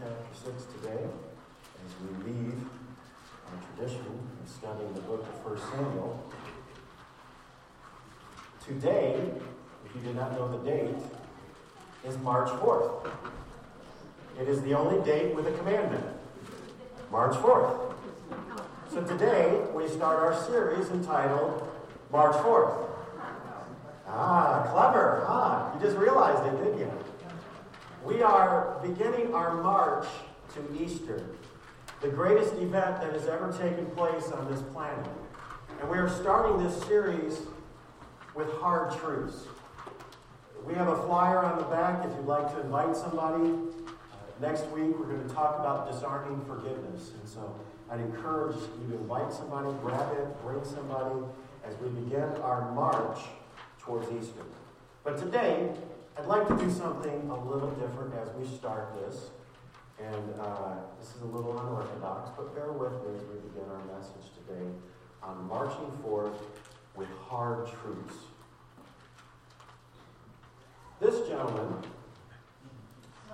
chapter 6 today as we leave our tradition of studying the book of 1 Samuel. Today, if you did not know the date, is March 4th. It is the only date with a commandment March 4th. So today, we start our series entitled March 4th. Ah, clever. Ah, you just realized it, didn't you? We are beginning our march to Easter, the greatest event that has ever taken place on this planet. And we are starting this series with hard truths. We have a flyer on the back if you'd like to invite somebody. Uh, next week, we're going to talk about disarming forgiveness. And so I'd encourage you to invite somebody, grab it, bring somebody as we begin our march towards Easter. But today, I'd like to do something a little different as we start this. And uh, this is a little unorthodox, but bear with me as we begin our message today on marching forth with hard truths. This gentleman,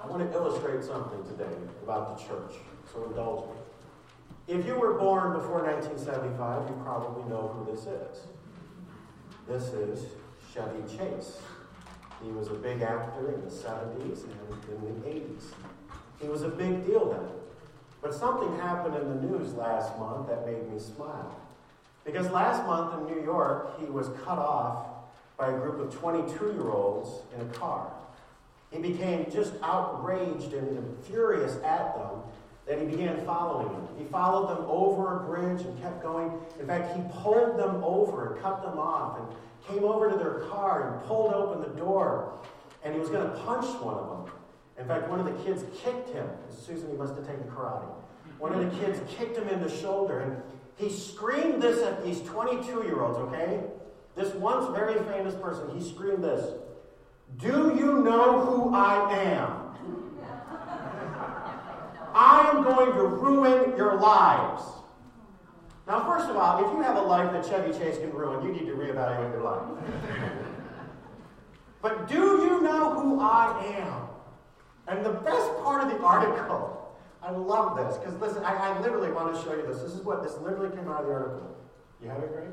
I want to illustrate something today about the church, so indulge me. If you were born before 1975, you probably know who this is. This is Chevy Chase. He was a big actor in the 70s and in the 80s. He was a big deal then. But something happened in the news last month that made me smile. Because last month in New York, he was cut off by a group of 22 year olds in a car. He became just outraged and furious at them that he began following them. He followed them over a bridge and kept going. In fact, he pulled them over and cut them off and came over to their car and pulled open the door. And he was going to punch one of them. In fact, one of the kids kicked him. Susan, he must have taken karate. One of the kids kicked him in the shoulder. And he screamed this at these 22 year olds, okay? This once very famous person, he screamed this Do you know who I am? I am going to ruin your lives. Now, first of all, if you have a life that Chevy Chase can ruin, you need to reevaluate your life. but do you know who I am? And the best part of the article, I love this, because listen, I, I, literally want to show you this. This is what this literally came out of the article. You have it, Greg?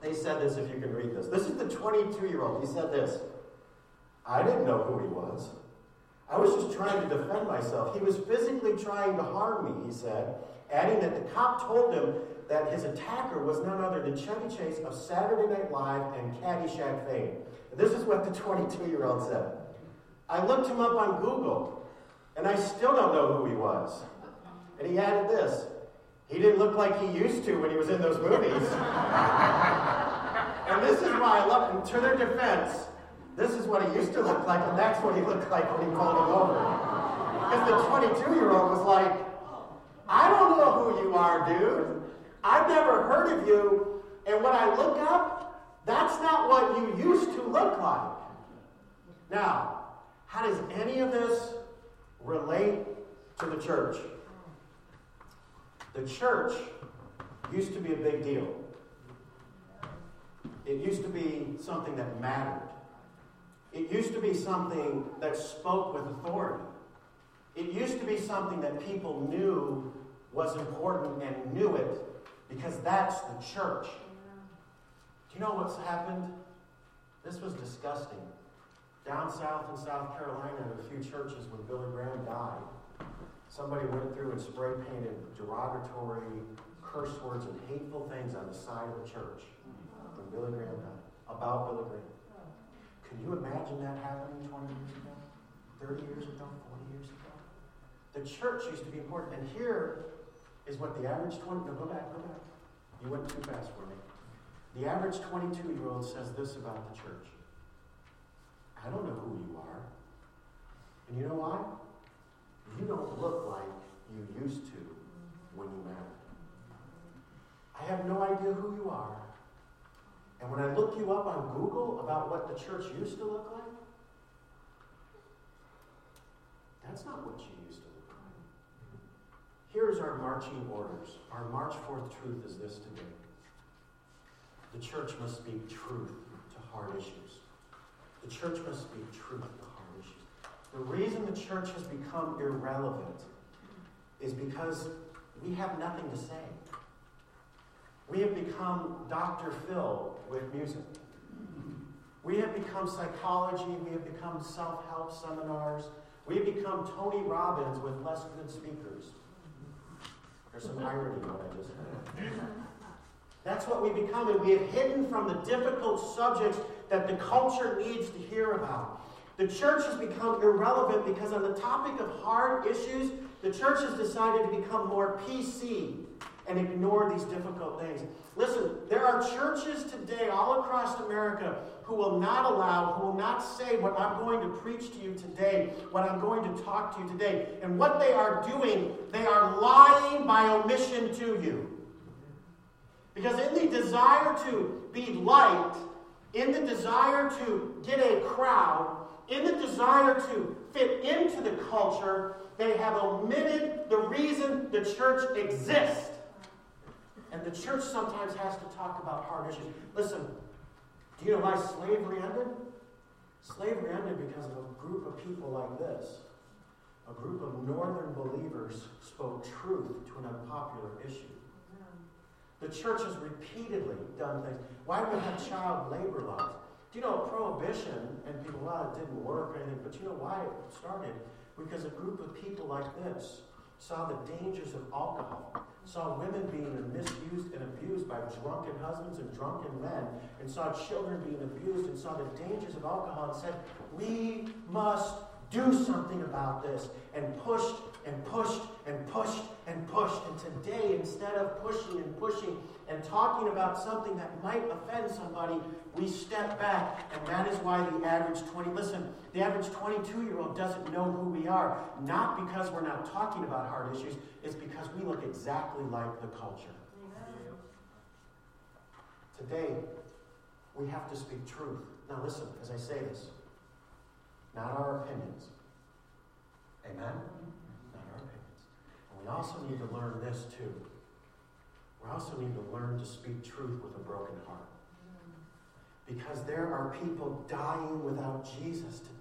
They said this if you can read this. This is the 22 year old. He said this I didn't know who he was. I was just trying to defend myself. He was physically trying to harm me, he said, adding that the cop told him that his attacker was none other than Chevy Chase of Saturday Night Live and Caddyshack fame. This is what the 22 year old said. I looked him up on Google, and I still don't know who he was. And he added this he didn't look like he used to when he was in those movies. and this is why I love him. To their defense, this is what he used to look like, and that's what he looked like when he called him over. Because the 22 year old was like, I don't know who you are, dude. I've never heard of you. And when I look up, that's not what you used to look like. Now, how does any of this relate to the church? The church used to be a big deal. It used to be something that mattered. It used to be something that spoke with authority. It used to be something that people knew was important and knew it because that's the church. Do you know what's happened? This was disgusting. Down south in South Carolina, in a few churches, when Billy Graham died, somebody went through and spray painted derogatory curse words and hateful things on the side of the church when Billy Graham died, about Billy Graham. Can you imagine that happening 20 years ago, 30 years ago, 40 years ago? The church used to be important. And here is what the average 20, no, go back, go back. You went too fast for me. The average 22 year old says this about the church I don't know who you are. And you know why? You don't look like you used to when you married. I have no idea who you are. And when I look you up on Google about what the church used to look like, that's not what you used to. Here's our marching orders. Our March forth truth is this today. The church must speak truth to hard issues. The church must speak truth to hard issues. The reason the church has become irrelevant is because we have nothing to say. We have become Dr. Phil with music. We have become psychology. We have become self help seminars. We have become Tony Robbins with less good speakers. There's some irony in what I just. That's what we become, and we have hidden from the difficult subjects that the culture needs to hear about. The church has become irrelevant because, on the topic of hard issues, the church has decided to become more PC and ignore these difficult things. Listen, there are churches today all across America who will not allow, who will not say what I'm going to preach to you today, what I'm going to talk to you today. And what they are doing, they are lying by omission to you. Because in the desire to be liked, in the desire to get a crowd, in the desire to fit into the culture, they have omitted the reason the church exists. And the church sometimes has to talk about hard issues. Listen, do you know why slavery ended? Slavery ended because of a group of people like this. A group of northern believers spoke truth to an unpopular issue. The church has repeatedly done things. Why do we have child labor laws? Do you know prohibition, and people, well, it didn't work or anything, but you know why it started? Because a group of people like this saw the dangers of alcohol, saw women being misused and abused by drunken husbands and drunken men, and saw children being abused and saw the dangers of alcohol and said, We must do something about this, and pushed and pushed and pushed and pushed. And today, instead of pushing and pushing and talking about something that might offend somebody, we step back. And that is why the average 20, listen, the average 22 year old doesn't know who we are. Not because we're not talking about hard issues, it's because we look exactly like the culture. Today, we have to speak truth. Now, listen, as I say this, not our opinions. Amen? Not our opinions. And we also need to learn this too. We also need to learn to speak truth with a broken heart. Because there are people dying without Jesus today.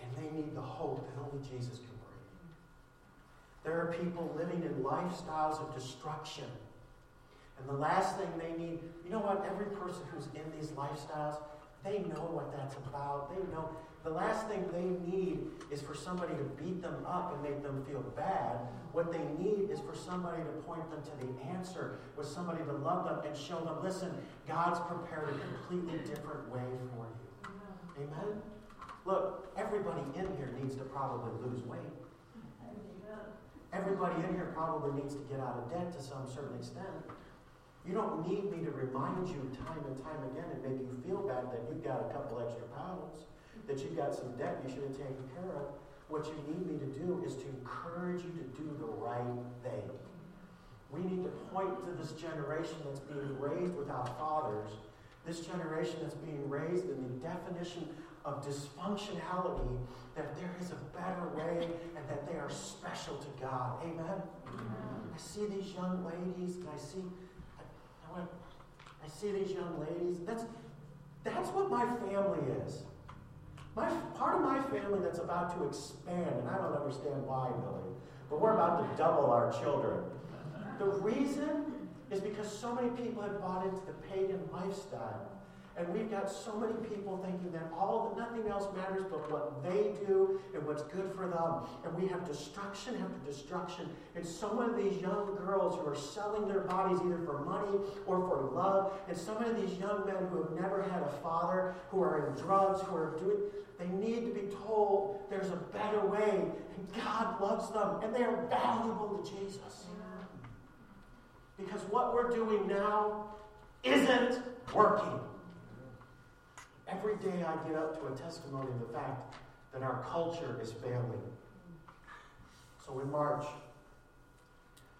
And they need the hope that only Jesus can bring. There are people living in lifestyles of destruction. And the last thing they need, you know what? Every person who's in these lifestyles, they know what that's about. They know the last thing they need is for somebody to beat them up and make them feel bad. What they need is for somebody to point them to the answer, with somebody to love them and show them, listen, God's prepared a completely different way for you. Amen? Look, everybody in here needs to probably lose weight. Everybody in here probably needs to get out of debt to some certain extent. You don't need me to remind you time and time again and make you feel bad that you've got a couple extra pounds, that you've got some debt you should have taken care of. What you need me to do is to encourage you to do the right thing. We need to point to this generation that's being raised without fathers, this generation that's being raised in the definition of dysfunctionality, that there is a better way and that they are special to God. Amen? Amen. I see these young ladies and I see I see these young ladies. That's, that's what my family is. My, part of my family that's about to expand, and I don't understand why, Billy, but we're about to double our children. The reason is because so many people have bought into the pagan lifestyle. And we've got so many people thinking that all nothing else matters but what they do and what's good for them. And we have destruction after destruction. And some of these young girls who are selling their bodies either for money or for love, and some of these young men who have never had a father, who are in drugs, who are doing, they need to be told there's a better way. And God loves them, and they are valuable to Jesus. Because what we're doing now isn't working. Every day I get up to a testimony of the fact that our culture is failing. So in March,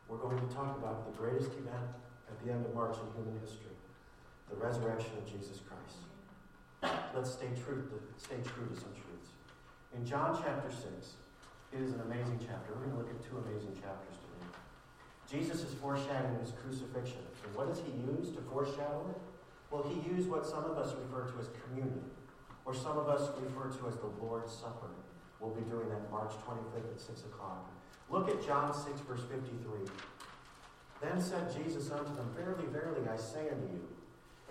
we're going to talk about the greatest event at the end of March in human history the resurrection of Jesus Christ. Let's stay true to, stay true to some truths. In John chapter 6, it is an amazing chapter. We're going to look at two amazing chapters today. Jesus is foreshadowing his crucifixion. And what does he use to foreshadow it? Well, he used what some of us refer to as communion. or some of us refer to as the Lord's Supper. We'll be doing that March 25th at 6 o'clock. Look at John 6, verse 53. Then said Jesus unto them, Verily, verily, I say unto you,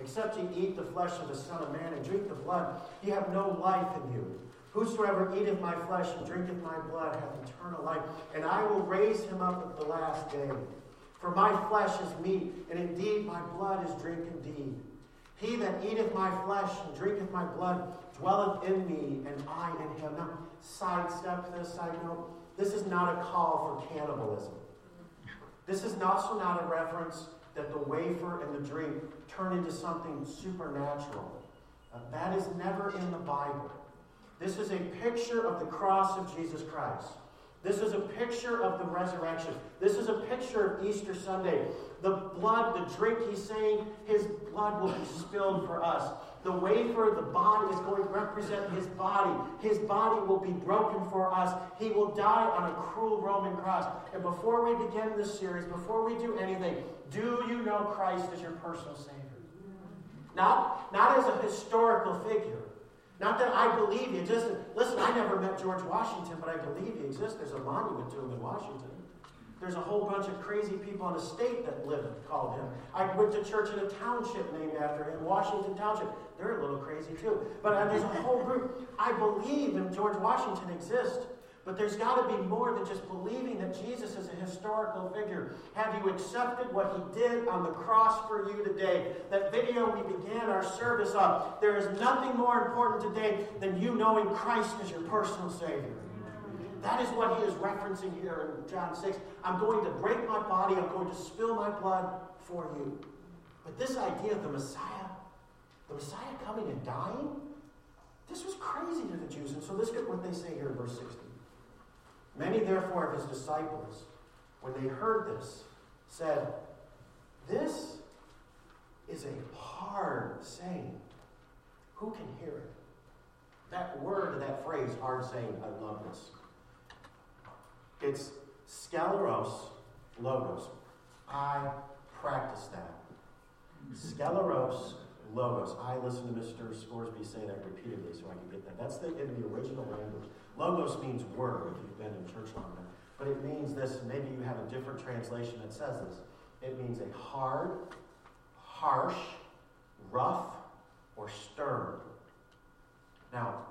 except ye eat the flesh of the Son of Man and drink the blood, ye have no life in you. Whosoever eateth my flesh and drinketh my blood hath eternal life, and I will raise him up at the last day. For my flesh is meat, and indeed my blood is drink indeed. He that eateth my flesh and drinketh my blood dwelleth in me, and I in him. Now, sidestep this, side note. This is not a call for cannibalism. This is also not a reference that the wafer and the drink turn into something supernatural. Uh, that is never in the Bible. This is a picture of the cross of Jesus Christ. This is a picture of the resurrection. This is a picture of Easter Sunday. The blood, the drink, he's saying his blood will be spilled for us. The wafer, the body, is going to represent his body. His body will be broken for us. He will die on a cruel Roman cross. And before we begin this series, before we do anything, do you know Christ as your personal Savior? Not, not as a historical figure. Not that I believe he existed. Listen, I never met George Washington, but I believe he exists. There's a monument to him in Washington. There's a whole bunch of crazy people in a state that lived called him. I went to church in a township named after him, Washington Township. They're a little crazy too. But uh, there's a whole group. I believe in George Washington exists. But there's got to be more than just believing that Jesus is a historical figure. Have you accepted what he did on the cross for you today? That video we began our service on. There is nothing more important today than you knowing Christ as your personal Savior. That is what he is referencing here in John 6. I'm going to break my body, I'm going to spill my blood for you. But this idea of the Messiah, the Messiah coming and dying, this was crazy to the Jews. And so let's get what they say here in verse 60. Many, therefore, of his disciples, when they heard this, said, This is a hard saying. Who can hear it? That word, that phrase, hard saying, I love this. It's scleros logos. I practice that. Scleros logos. I listen to Mr. Scoresby say that repeatedly so I can get that. That's the, in the original language. Logos means word, if you've been in church long enough. But it means this, maybe you have a different translation that says this. It means a hard, harsh, rough, or stern. Now,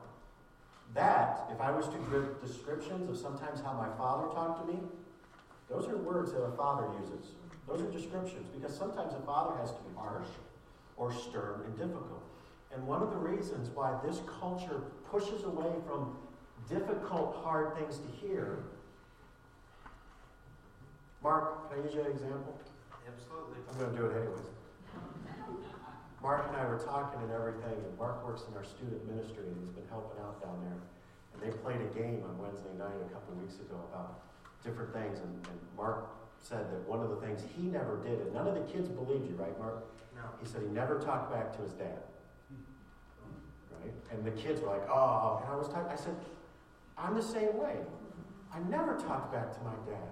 that, if I was to give descriptions of sometimes how my father talked to me, those are words that a father uses. Those are descriptions because sometimes a father has to be harsh or stern and difficult. And one of the reasons why this culture pushes away from difficult, hard things to hear. Mark, can I use you an example? Absolutely. I'm going to do it anyways. Mark and I were talking and everything, and Mark works in our student ministry, and he's been helping out down there. And they played a game on Wednesday night a couple weeks ago about different things, and, and Mark said that one of the things he never did, and none of the kids believed you, right, Mark? No. He said he never talked back to his dad. Hmm. Right? And the kids were like, oh, and I was talking, I said, I'm the same way. I never talked back to my dad.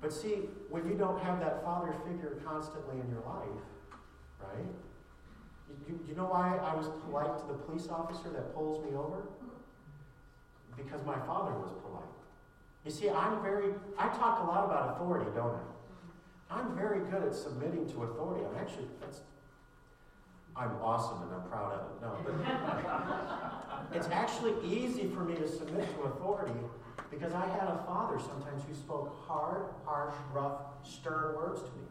But see, when you don't have that father figure constantly in your life, right? You, you know why I was polite to the police officer that pulls me over? Because my father was polite. You see, I'm very, I talk a lot about authority, don't I? I'm very good at submitting to authority. I'm actually, that's, I'm awesome and I'm proud of it. No, but it's actually easy for me to submit to authority because I had a father sometimes who spoke hard, harsh, rough, stern words to me.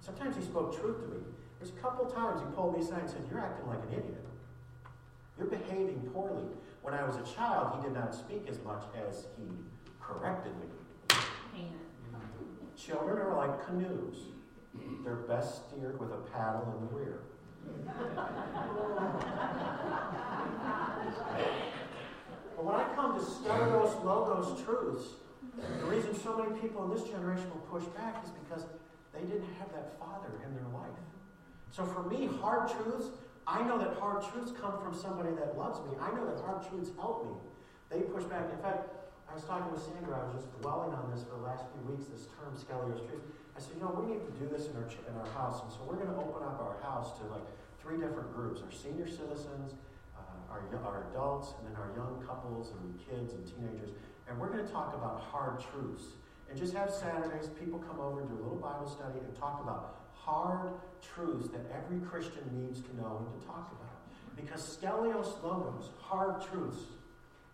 Sometimes he spoke truth to me. There's a couple times he pulled me aside and said, You're acting like an idiot. You're behaving poorly. When I was a child, he did not speak as much as he corrected me. Children are like canoes. They're best steered with a paddle in the rear. but when I come to Stereos Logos truths, the reason so many people in this generation will push back is because they didn't have that father in their life. So for me, hard truths, I know that hard truths come from somebody that loves me. I know that hard truths help me. They push back. In fact, I was talking with Sandra, I was just dwelling on this for the last few weeks, this term, Scalios truth. I said, you know, we need to do this in our, in our house. And so we're going to open up our house to like three different groups our senior citizens, uh, our, our adults, and then our young couples and kids and teenagers. And we're going to talk about hard truths. And just have Saturdays, people come over and do a little Bible study and talk about hard truths that every Christian needs to know and to talk about. Because skelios logos, hard truths,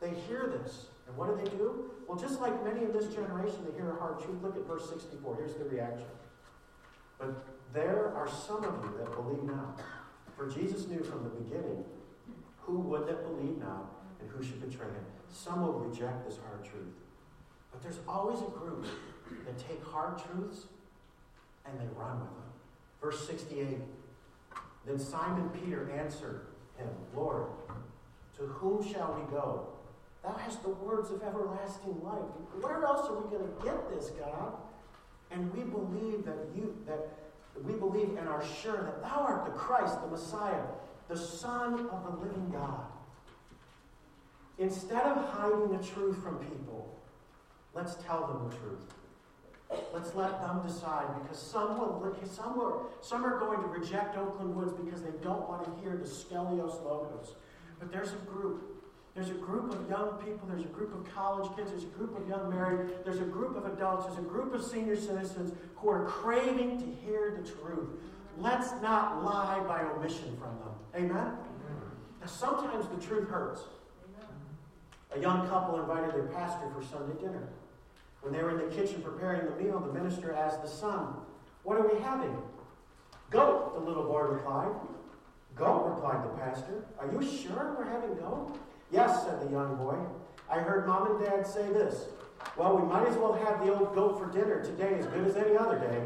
they hear this. And what do they do? Well, just like many in this generation, they hear a hard truth. Look at verse 64. Here's the reaction. But there are some of you that believe not. For Jesus knew from the beginning who would that believe not and who should betray him. Some will reject this hard truth. But there's always a group that take hard truths and they run with them. Verse 68 Then Simon Peter answered him, Lord, to whom shall we go? Thou hast the words of everlasting life. Where else are we going to get this, God? And we believe that you that we believe and are sure that thou art the Christ, the Messiah, the Son of the living God. Instead of hiding the truth from people, let's tell them the truth. Let's let them decide because some will, look some will, some are going to reject Oakland Woods because they don't want to hear the Skelios logos. But there's a group there's a group of young people, there's a group of college kids, there's a group of young married, there's a group of adults, there's a group of senior citizens who are craving to hear the truth. Let's not lie by omission from them. Amen? Now, sometimes the truth hurts. A young couple invited their pastor for Sunday dinner. When they were in the kitchen preparing the meal, the minister asked the son, What are we having? Goat, the little boy replied. Goat, replied the pastor. Are you sure we're having goat? Yes, said the young boy. I heard mom and dad say this. Well, we might as well have the old goat for dinner today as good as any other day.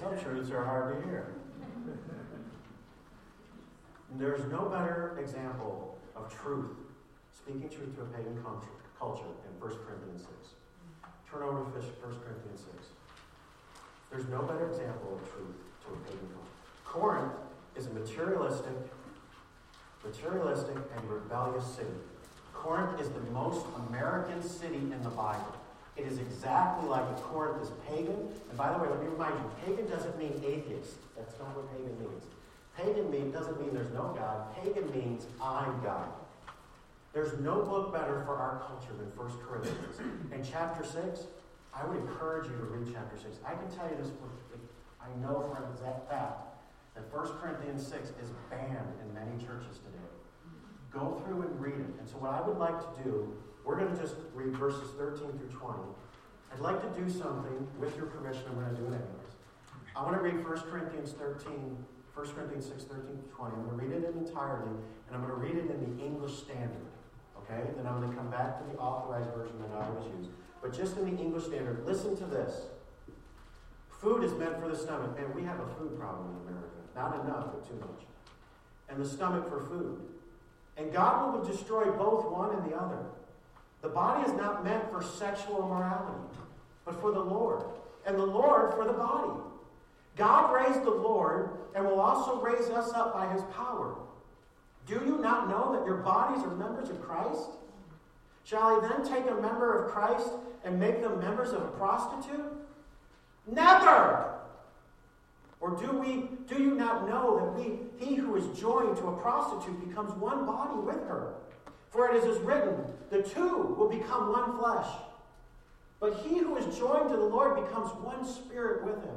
Some truths are hard to hear. There's no better example of truth, speaking truth to a pagan culture, in 1 Corinthians 6. Turn over to 1 Corinthians 6. There's no better example of truth to a pagan culture. Corinth is a materialistic, materialistic and rebellious city. Corinth is the most American city in the Bible. It is exactly like Corinth is pagan. And by the way, let me remind you, pagan doesn't mean atheist. That's not what pagan means. Pagan mean, doesn't mean there's no God. Pagan means I'm God. There's no book better for our culture than 1 Corinthians. In chapter 6, I would encourage you to read chapter 6. I can tell you this I know for exact fact that 1 Corinthians 6 is banned in many churches today. Go through and read it. And so, what I would like to do, we're going to just read verses 13 through 20. I'd like to do something, with your permission, I'm going to do it anyways. I want to read 1 Corinthians 13, 1 Corinthians 6, 13 through 20. I'm going to read it in entirely, and I'm going to read it in the English Standard. Okay? Then I'm going to come back to the authorized version that I always use. But just in the English Standard, listen to this. Food is meant for the stomach. And we have a food problem in America. Not enough, but too much. And the stomach for food. And God will destroy both one and the other. The body is not meant for sexual immorality, but for the Lord. And the Lord for the body. God raised the Lord and will also raise us up by his power. Do you not know that your bodies are members of Christ? Shall he then take a member of Christ and make them members of a prostitute? Never! Or do we do you not know that we he who is joined to a prostitute becomes one body with her? For it is written, the two will become one flesh. But he who is joined to the Lord becomes one spirit with him.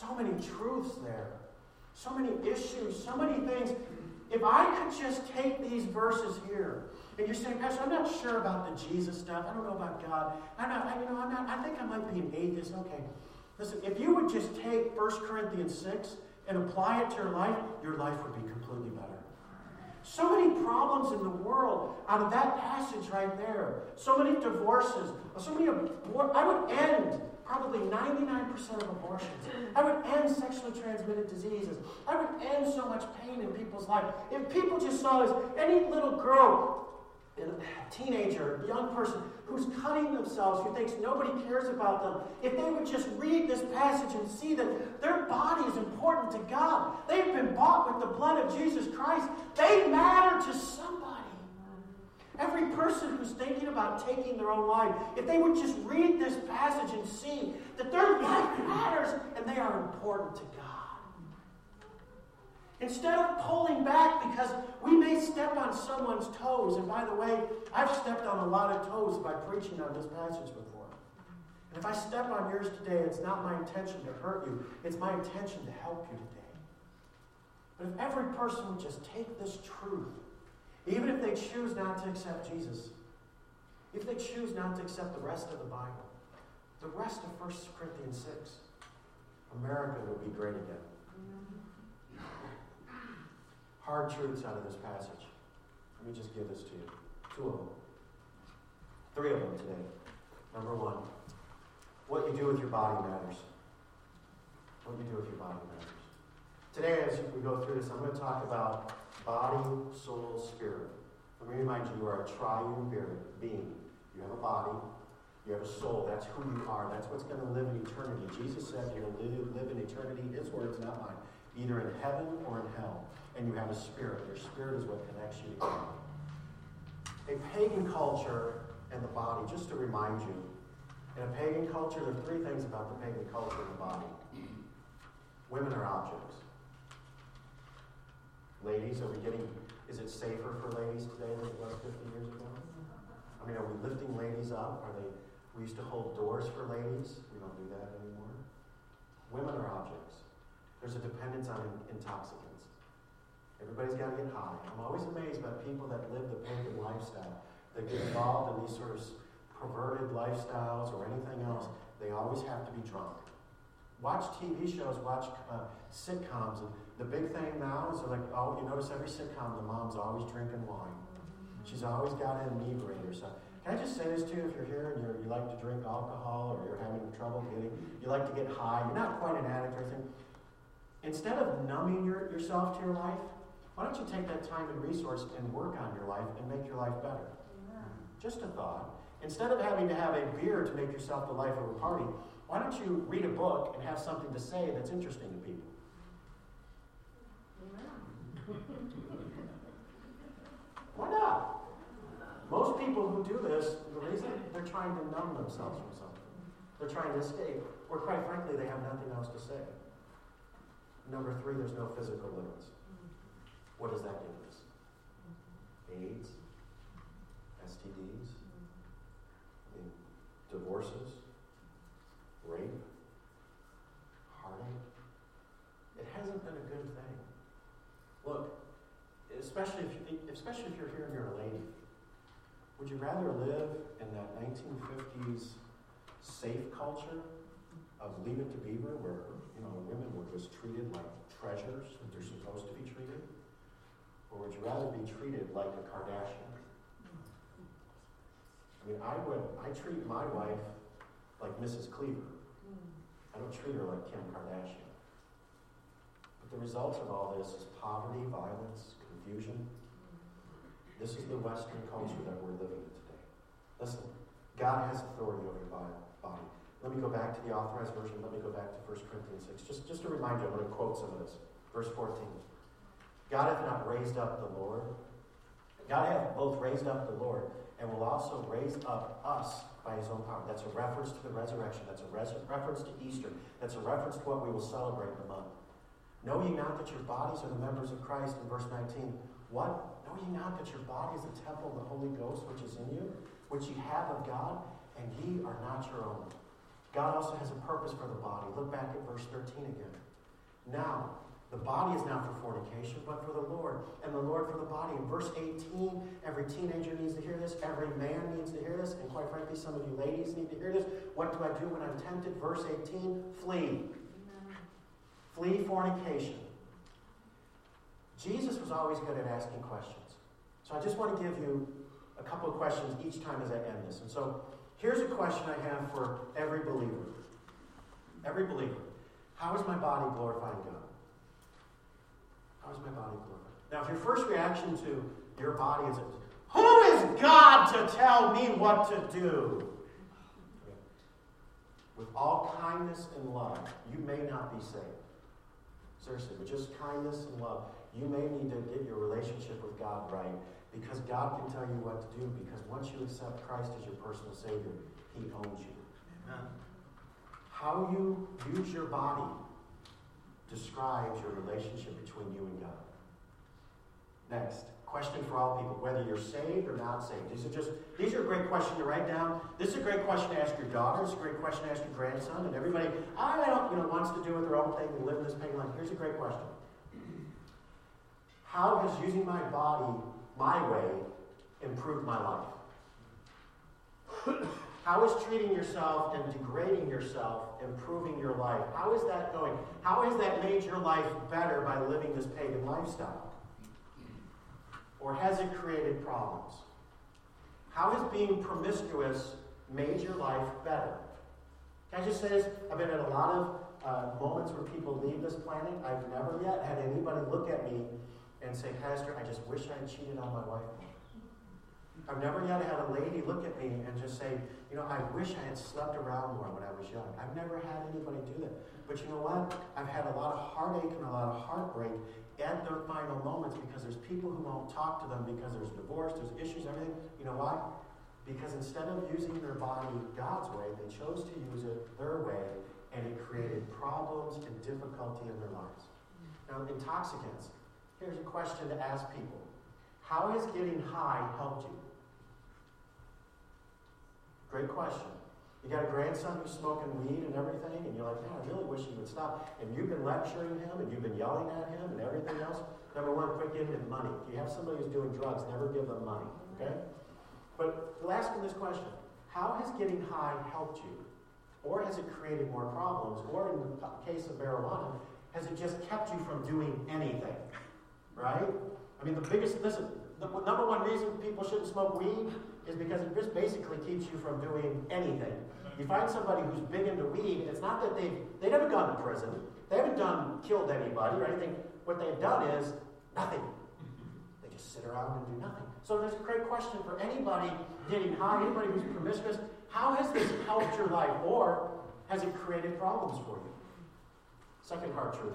So many truths there. So many issues, so many things. If I could just take these verses here and you're saying, Pastor, I'm not sure about the Jesus stuff. I don't know about God. I'm not, I, you know, I'm not, I think I might be an atheist. Okay. Listen, if you would just take 1 Corinthians 6 and apply it to your life, your life would be completely better. So many problems in the world out of that passage right there. So many divorces. So many. I would end probably 99% of abortions. I would end sexually transmitted diseases. I would end so much pain in people's life. If people just saw this, any little girl, teenager, young person who's cutting themselves, who thinks nobody cares about them, if they would just read this passage and see that their body is important to God, they've been bought with the blood of Jesus Christ, they matter to somebody. Every person who's thinking about taking their own life, if they would just read this passage and see that their life matters and they are important to God. Instead of pulling back because we may step on someone's toes, and by the way, I've stepped on a lot of toes by preaching on this passage before. And if I step on yours today, it's not my intention to hurt you, it's my intention to help you today. But if every person would just take this truth even if they choose not to accept Jesus, if they choose not to accept the rest of the Bible, the rest of 1 Corinthians 6, America will be great again. Hard truths out of this passage. Let me just give this to you. Two of them. Three of them today. Number one, what you do with your body matters. What you do with your body matters. Today, as we go through this, I'm going to talk about body, soul, spirit. Let me remind you, you are a triune being. You have a body, you have a soul. That's who you are. That's what's going to live in eternity. Jesus said you're going to live, live in eternity, his words, not mine, either in heaven or in hell. And you have a spirit. Your spirit is what connects you to God. A pagan culture and the body, just to remind you, in a pagan culture, there are three things about the pagan culture and the body. Women are objects. Ladies, are we getting, is it safer for ladies today than it was 50 years ago? I mean, are we lifting ladies up? Are they, we used to hold doors for ladies. We don't do that anymore. Women are objects. There's a dependence on intoxicants. Everybody's got to get high. I'm always amazed by people that live the pagan lifestyle, that get involved in these sort of perverted lifestyles or anything else. They always have to be drunk. Watch TV shows, watch uh, sitcoms, and the big thing now is like, oh, you notice every sitcom, the mom's always drinking wine. She's always got an inebriator. So, can I just say this to you? If you're here and you're, you like to drink alcohol or you're having trouble getting, you like to get high, you're not quite an addict or anything. Instead of numbing your, yourself to your life, why don't you take that time and resource and work on your life and make your life better? Yeah. Just a thought. Instead of having to have a beer to make yourself the life of a party, why don't you read a book and have something to say that's interesting to people? Why not? Most people who do this, the reason they're trying to numb themselves from something. They're trying to escape, or quite frankly, they have nothing else to say. Number three, there's no physical limits. What does that give us? AIDS, STDs, I mean, divorces, rape, heartache. It hasn't been a good thing. Look, especially if, you, especially if you're here and you're a lady, would you rather live in that 1950s safe culture of Leave It to Beaver, where you know women were just treated like treasures that they're supposed to be treated, or would you rather be treated like a Kardashian? I mean, I would. I treat my wife like Mrs. Cleaver. I don't treat her like Kim Kardashian. But the results of all this is poverty, violence, confusion. This is the Western culture that we're living in today. Listen, God has authority over your body. Let me go back to the authorized version. Let me go back to 1 Corinthians 6. Just, just to remind you, I'm going to quote some of this. Verse 14. God hath not raised up the Lord. God hath both raised up the Lord and will also raise up us by his own power. That's a reference to the resurrection. That's a res- reference to Easter. That's a reference to what we will celebrate in a month. Know ye not that your bodies are the members of Christ in verse 19? What? Know ye not that your body is the temple of the Holy Ghost which is in you, which ye have of God, and ye are not your own? God also has a purpose for the body. Look back at verse 13 again. Now, the body is not for fornication, but for the Lord, and the Lord for the body. In verse 18, every teenager needs to hear this, every man needs to hear this, and quite frankly, some of you ladies need to hear this. What do I do when I'm tempted? Verse 18, flee. Flee fornication. Jesus was always good at asking questions. So I just want to give you a couple of questions each time as I end this. And so here's a question I have for every believer. Every believer. How is my body glorifying God? How is my body glorifying? Now, if your first reaction to your body is, Who is God to tell me what to do? With all kindness and love, you may not be saved. Seriously, with just kindness and love, you may need to get your relationship with God right because God can tell you what to do because once you accept Christ as your personal Savior, He owns you. Amen. How you use your body describes your relationship between you and God. Next, question for all people, whether you're saved or not saved. These are just these are a great question to write down. This is a great question to ask your daughter. It's a great question to ask your grandson and everybody. I don't, you know, wants to do it their own thing and live in this pagan life. Here's a great question. How has using my body my way improved my life? How is treating yourself and degrading yourself improving your life? How is that going? How has that made your life better by living this pagan lifestyle? Or has it created problems? How has being promiscuous made your life better? Can I just say this? I've been at a lot of uh, moments where people leave this planet. I've never yet had anybody look at me and say, Pastor, I just wish I had cheated on my wife I've never yet had a lady look at me and just say, you know, I wish I had slept around more when I was young. I've never had anybody do that. But you know what? I've had a lot of heartache and a lot of heartbreak at their final moments because there's people who won't talk to them because there's divorce, there's issues, everything. You know why? Because instead of using their body God's way, they chose to use it their way, and it created problems and difficulty in their lives. Now, intoxicants. Here's a question to ask people How has getting high helped you? Great question. You got a grandson who's smoking weed and everything, and you're like, man, I really wish he would stop. And you've been lecturing him, and you've been yelling at him, and everything else. Number one, quit giving him money. If you have somebody who's doing drugs, never give them money. Okay? But ask him this question How has getting high helped you? Or has it created more problems? Or in the case of marijuana, has it just kept you from doing anything? Right? I mean, the biggest, listen, the number one reason people shouldn't smoke weed is because it just basically keeps you from doing anything. You find somebody who's big into weed, it's not that they've, they never gone to prison, they haven't done, killed anybody or anything. What they've done is nothing. They just sit around and do nothing. So there's a great question for anybody getting high, anybody who's promiscuous. How has this helped your life, or has it created problems for you? Second hard truth.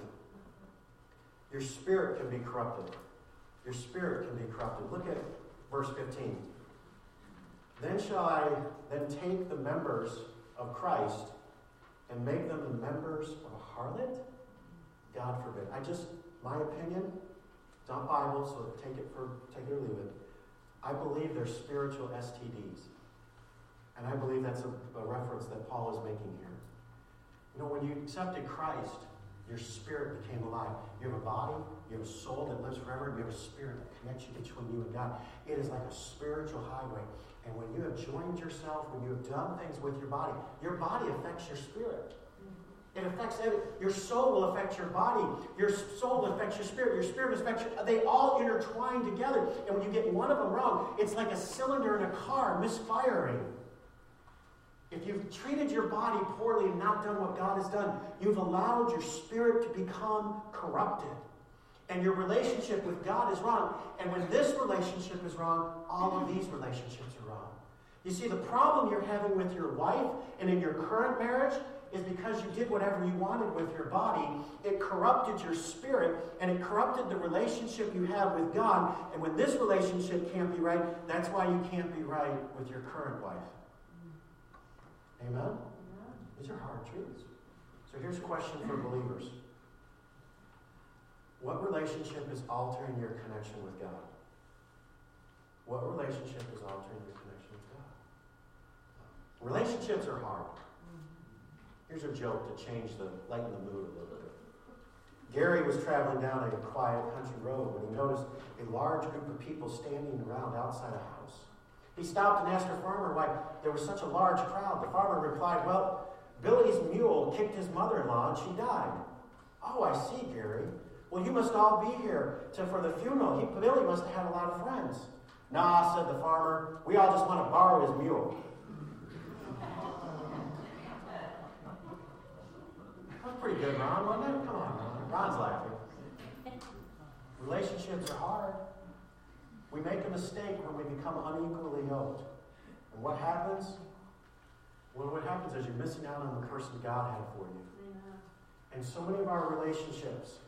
Your spirit can be corrupted. Your spirit can be corrupted. Look at verse 15. Then shall I then take the members of Christ and make them the members of a harlot? God forbid. I just, my opinion, not Bible, so take it for take it or leave it. I believe they're spiritual STDs. And I believe that's a, a reference that Paul is making here. You know, when you accepted Christ, your spirit became alive. You have a body, you have a soul that lives forever, and you have a spirit that connects you between you and God. It is like a spiritual highway. And when you have joined yourself, when you have done things with your body, your body affects your spirit. It affects every, your soul will affect your body. Your soul affects your spirit. Your spirit affects your, they all intertwine together. And when you get one of them wrong, it's like a cylinder in a car misfiring. If you've treated your body poorly and not done what God has done, you've allowed your spirit to become corrupted. And your relationship with God is wrong. And when this relationship is wrong, all of these relationships are wrong. You see, the problem you're having with your wife and in your current marriage is because you did whatever you wanted with your body. It corrupted your spirit and it corrupted the relationship you have with God. And when this relationship can't be right, that's why you can't be right with your current wife. Amen? These are hard truths. So here's a question for believers What relationship is altering your connection with God? What relationship is altering your connection with God? Relationships are hard. Here's a joke to change the lighten the mood a little bit. Gary was traveling down a quiet country road when he noticed a large group of people standing around outside a house. He stopped and asked a farmer why there was such a large crowd. The farmer replied, Well, Billy's mule kicked his mother in law and she died. Oh, I see, Gary. Well, you must all be here to, for the funeral. He, Billy must have had a lot of friends. Nah, said the farmer. We all just want to borrow his mule. That's pretty good, Ron, wasn't it? Come on, Ron. Ron's laughing. Relationships are hard. We make a mistake when we become unequally yoked. And what happens? Well, what happens is you're missing out on the curse that God had for you. And so many of our relationships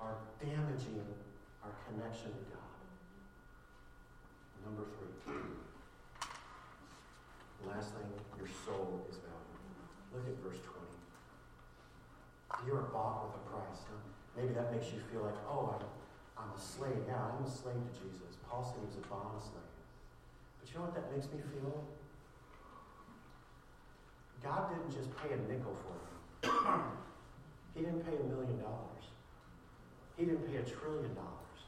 are damaging our connection to God. Number three. Last thing, your soul is valuable. Look at verse 20. You are bought with a price. Maybe that makes you feel like, oh, I'm, I'm a slave. Yeah, I'm a slave to Jesus. Paul said he was a bond slave. But you know what that makes me feel? God didn't just pay a nickel for me. he didn't pay a million dollars. He didn't pay a trillion dollars.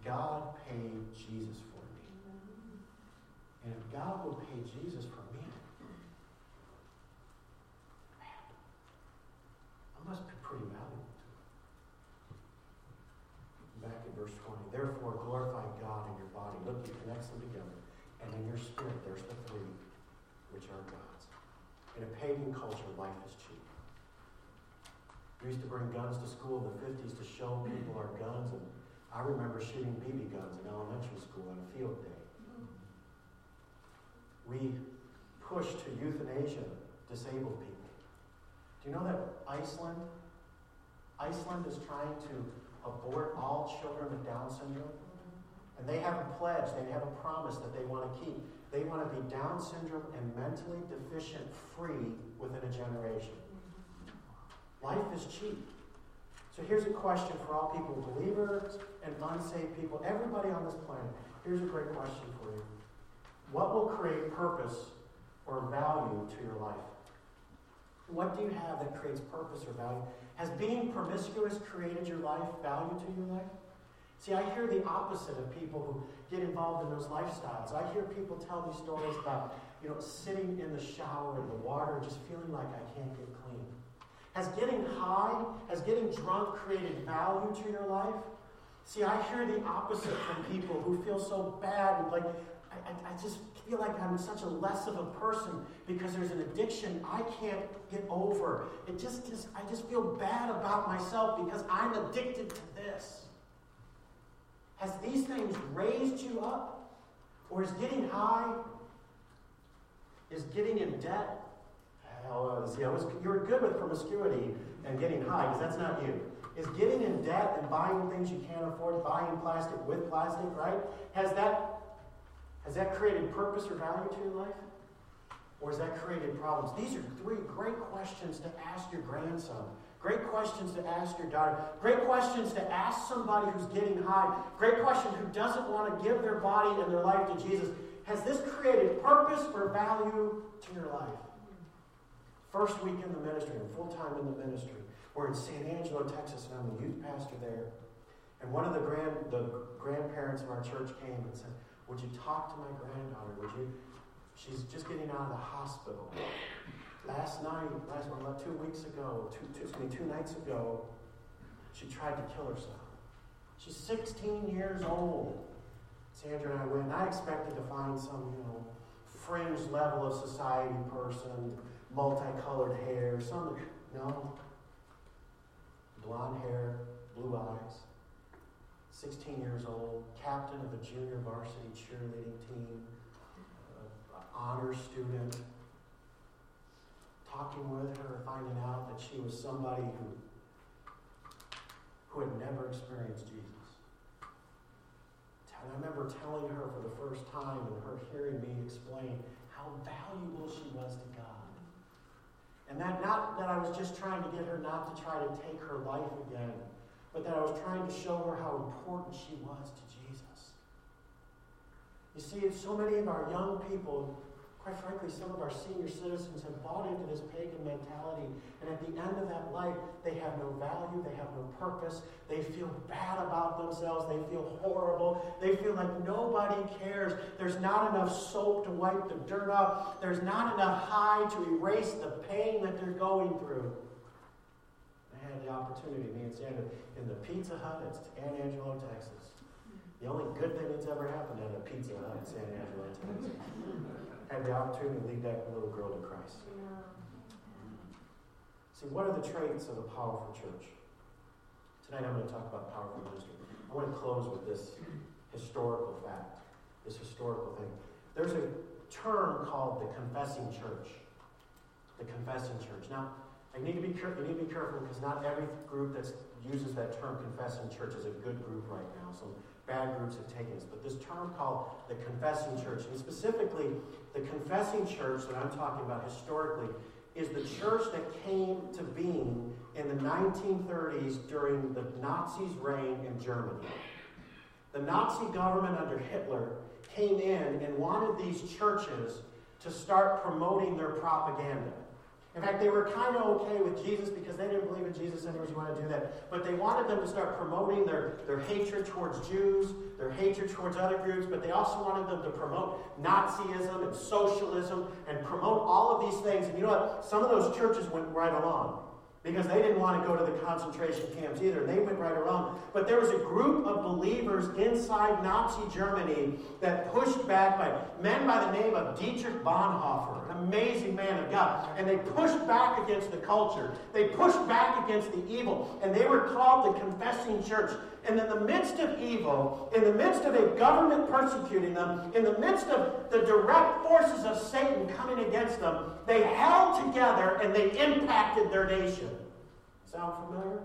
God paid Jesus for me. And if God will pay Jesus for me, man, I must be pretty valuable to him. Back in verse 20. Therefore, glorify God in your body. Look, he connects them together. And in your spirit, there's the three, which are God's. In a pagan culture, life is. We used to bring guns to school in the 50s to show people our guns, and I remember shooting BB guns in elementary school on a field day. We push to euthanasia disabled people. Do you know that Iceland, Iceland is trying to abort all children with Down syndrome? And they have a pledge, they have a promise that they want to keep. They want to be Down syndrome and mentally deficient free within a generation. Life is cheap. So here's a question for all people, believers and unsaved people, everybody on this planet. Here's a great question for you. What will create purpose or value to your life? What do you have that creates purpose or value? Has being promiscuous created your life, value to your life? See, I hear the opposite of people who get involved in those lifestyles. I hear people tell these stories about, you know, sitting in the shower in the water, just feeling like I can't get clean. Has getting high, has getting drunk created value to your life? See, I hear the opposite from people who feel so bad like, I, I, I just feel like I'm such a less of a person because there's an addiction I can't get over. It just, just I just feel bad about myself because I'm addicted to this. Has these things raised you up? Or is getting high, is getting in debt? Hell, see, I was, you were good with promiscuity and getting high, because that's not you. Is getting in debt and buying things you can't afford, buying plastic with plastic, right? Has that, has that created purpose or value to your life? Or has that created problems? These are three great questions to ask your grandson Great questions to ask your daughter. Great questions to ask somebody who's getting high. Great question who doesn't want to give their body and their life to Jesus. Has this created purpose or value to your life? First week in the ministry, and full time in the ministry. We're in San Angelo, Texas, and I'm the youth pastor there. And one of the grand the grandparents of our church came and said, Would you talk to my granddaughter? Would you? She's just getting out of the hospital. Last night, last one, about two weeks ago, two, two, excuse me, two nights ago, she tried to kill herself. She's 16 years old. Sandra and I went, and I expected to find some, you know, fringe level of society person, multicolored hair, some, no. Blonde hair, blue eyes. 16 years old, captain of a junior varsity cheerleading team, uh, honor student, talking with her, finding out that she was somebody who, who had never experienced Jesus. And I remember telling her for the first time and her hearing me explain how valuable she was to God. And that not that I was just trying to get her not to try to take her life again, but that I was trying to show her how important she was to Jesus. You see, so many of our young people Quite frankly, some of our senior citizens have bought into this pagan mentality, and at the end of that life, they have no value, they have no purpose, they feel bad about themselves, they feel horrible, they feel like nobody cares. There's not enough soap to wipe the dirt off, there's not enough high to erase the pain that they're going through. I had the opportunity, me and Sandra, in the Pizza Hut at San Angelo, Texas. The only good thing that's ever happened at a Pizza Hut in San Angelo, Texas had the opportunity to lead that little girl to Christ. See, what are the traits of a powerful church? Tonight I'm going to talk about powerful ministry. I want to close with this historical fact, this historical thing. There's a term called the confessing church. The confessing church. Now, I need to be you need to be careful because not every group that uses that term confessing church is a good group right now. Some bad groups have taken this. But this term called the confessing church, and specifically the confessing church that I'm talking about historically, is the church that came to being in the 1930s during the Nazis' reign in Germany. The Nazi government under Hitler came in and wanted these churches to start promoting their propaganda. In fact, they were kind of okay with Jesus because they didn't believe in Jesus anyways. You want to do that. But they wanted them to start promoting their, their hatred towards Jews, their hatred towards other groups, but they also wanted them to promote Nazism and socialism and promote all of these things. And you know what? Some of those churches went right along because they didn't want to go to the concentration camps either. They went right around. But there was a group of believers inside Nazi Germany that pushed back by men by the name of Dietrich Bonhoeffer, an amazing man of God. And they pushed back against the culture. They pushed back against the evil. And they were called the Confessing Church. And in the midst of evil, in the midst of a government persecuting them, in the midst of the direct forces of Satan coming against them, they held together and they impacted their nation. Sound familiar?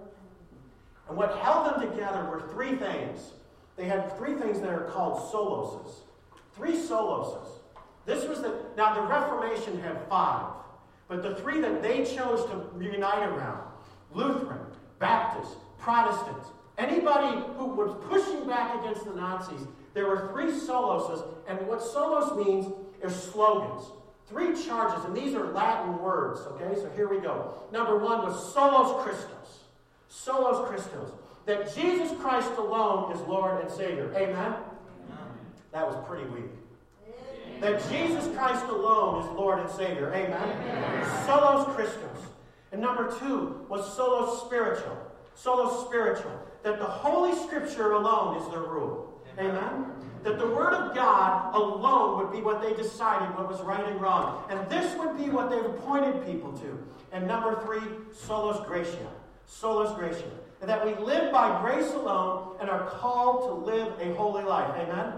And what held them together were three things. They had three things that are called soloses. Three soloses. This was the now the Reformation had five, but the three that they chose to unite around Lutheran, Baptist, Protestants, Anybody who was pushing back against the Nazis, there were three soloses, and what solos means is slogans. Three charges, and these are Latin words, okay? So here we go. Number one was solos Christos. Solos Christos. That Jesus Christ alone is Lord and Savior. Amen? Amen. That was pretty weak. That Jesus Christ alone is Lord and Savior. Amen? Amen. Solos Christos. And number two was sola scriptura. Sola scriptura that the Holy Scripture alone is their rule. Amen? That the Word of God alone would be what they decided what was right and wrong. And this would be what they've appointed people to. And number three, sola gratia. Sola gratia. And that we live by grace alone and are called to live a holy life. Amen?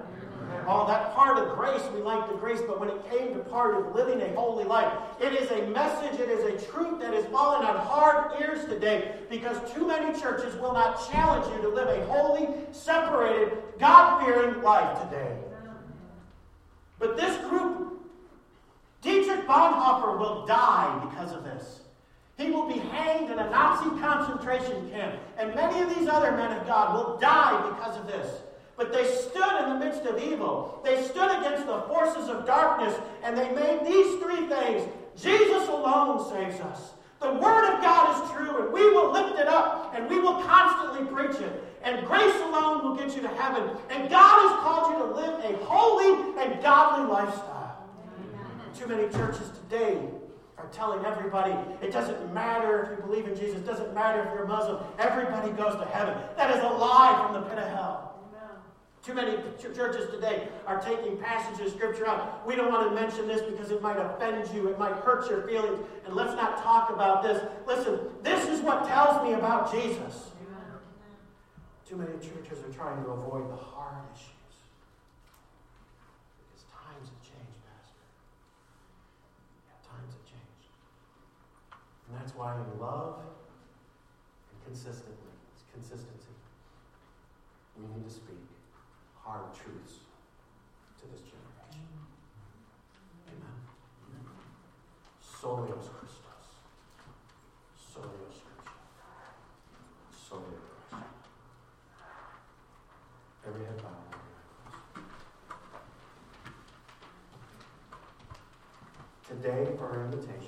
Oh, that part of grace, we like the grace, but when it came to part of living a holy life, it is a message, it is a truth that is falling on hard ears today because too many churches will not challenge you to live a holy, separated, God fearing life today. But this group, Dietrich Bonhoeffer, will die because of this. He will be hanged in a Nazi concentration camp, and many of these other men of God will die because of this. But they stood in the midst of evil. They stood against the forces of darkness, and they made these three things Jesus alone saves us. The Word of God is true, and we will lift it up, and we will constantly preach it. And grace alone will get you to heaven. And God has called you to live a holy and godly lifestyle. Amen. Too many churches today are telling everybody it doesn't matter if you believe in Jesus, it doesn't matter if you're Muslim, everybody goes to heaven. That is a lie from the pit of hell. Too many churches today are taking passages of Scripture out. We don't want to mention this because it might offend you, it might hurt your feelings, and let's not talk about this. Listen, this is what tells me about Jesus. Too many churches are trying to avoid the hard issues. Because times have changed, Pastor. Yeah, times have changed. And that's why in love and consistently, consistency, we need to speak hard truths to this generation. Amen. Solios Christos. Solios Christos. Solios Christos. Every head bowed. Today, for our invitation,